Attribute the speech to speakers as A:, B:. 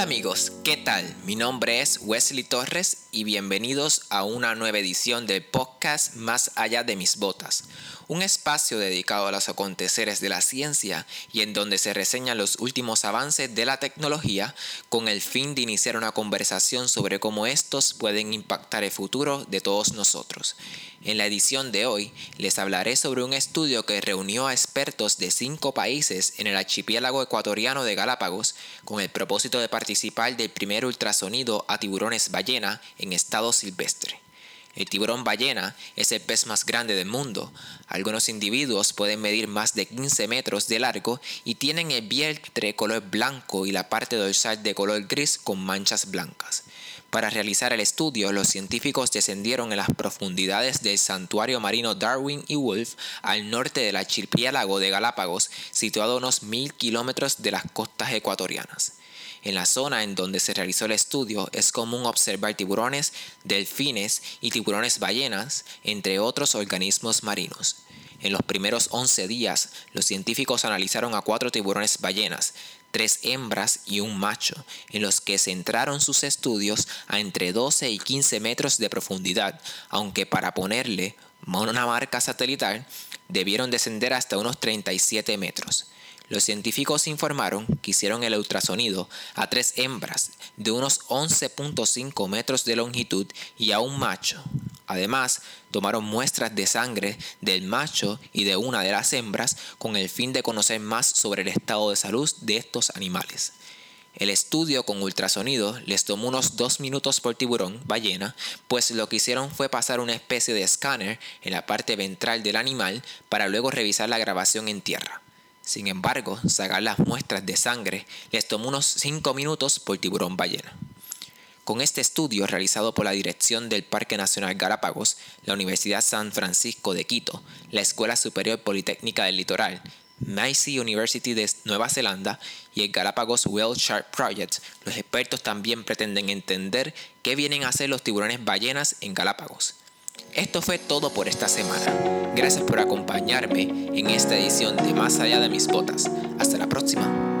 A: amigos, ¿qué tal? Mi nombre es Wesley Torres y bienvenidos a una nueva edición del podcast Más allá de mis botas, un espacio dedicado a los aconteceres de la ciencia y en donde se reseñan los últimos avances de la tecnología con el fin de iniciar una conversación sobre cómo estos pueden impactar el futuro de todos nosotros. En la edición de hoy les hablaré sobre un estudio que reunió a expertos de cinco países en el archipiélago ecuatoriano de Galápagos con el propósito de participar del primer ultrasonido a tiburones ballena en estado silvestre. El tiburón ballena es el pez más grande del mundo. Algunos individuos pueden medir más de 15 metros de largo y tienen el vientre color blanco y la parte dorsal de color gris con manchas blancas. Para realizar el estudio, los científicos descendieron en las profundidades del santuario marino Darwin y Wolf al norte del archipiélago de Galápagos, situado a unos mil kilómetros de las costas ecuatorianas. En la zona en donde se realizó el estudio es común observar tiburones, delfines y tiburones ballenas, entre otros organismos marinos. En los primeros 11 días, los científicos analizaron a cuatro tiburones ballenas, tres hembras y un macho, en los que centraron sus estudios a entre 12 y 15 metros de profundidad, aunque para ponerle una marca satelital debieron descender hasta unos 37 metros. Los científicos informaron que hicieron el ultrasonido a tres hembras de unos 11.5 metros de longitud y a un macho. Además, tomaron muestras de sangre del macho y de una de las hembras con el fin de conocer más sobre el estado de salud de estos animales. El estudio con ultrasonido les tomó unos dos minutos por tiburón ballena, pues lo que hicieron fue pasar una especie de escáner en la parte ventral del animal para luego revisar la grabación en tierra. Sin embargo, sacar las muestras de sangre les tomó unos 5 minutos por tiburón ballena. Con este estudio realizado por la Dirección del Parque Nacional Galápagos, la Universidad San Francisco de Quito, la Escuela Superior Politécnica del Litoral, Massey University de Nueva Zelanda y el Galápagos Whale Shark Project, los expertos también pretenden entender qué vienen a hacer los tiburones ballenas en Galápagos. Esto fue todo por esta semana. Gracias por acompañarme en esta edición de Más allá de mis botas. Hasta la próxima.